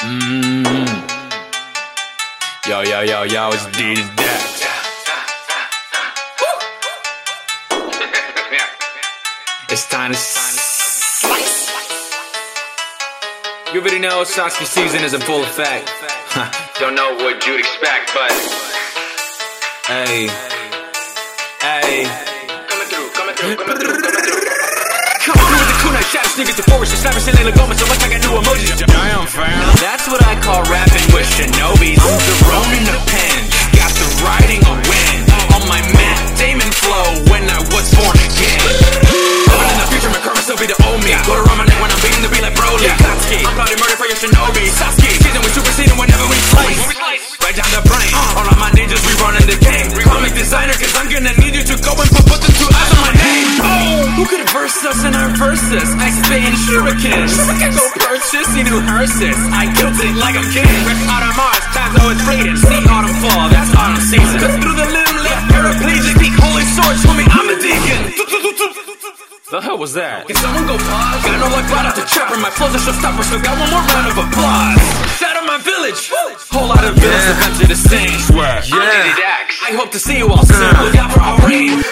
Mm. Yo, yo, yo, yo, it's D to Death. It's time to slice. You already know Satsuki season is in full effect. Don't know what you'd expect, but hey, hey. Coming through, coming through, coming through, coming through. Come on with the kunai shadow sneakers to forest, the just never Selena Gomez, so much I got new emojis. Damn, fam. The. All of my ninjas, we running the game. Comic Desiigner, cause I'm gonna need you to go and put, put the two eyes on my name. Oh, who could verse us in our verses? I spit in shurikens. Go purchase, you new hearses. I killed it like a king. wrist Audemars, time though it's bleeding. See autumn fall, that's autumn season. Cut through the limb, left paraplegic. Speak holy swords, homie, I'm a deacon. The hell was that? Can someone go pause? Got no luck, brought out the chopper. My flow's a showstopper, so got one more round of applause. Shout out my village. Whole of villains Yeah. eventually to sing. Yeah. I hope to see you all soon. Look out for Aurene.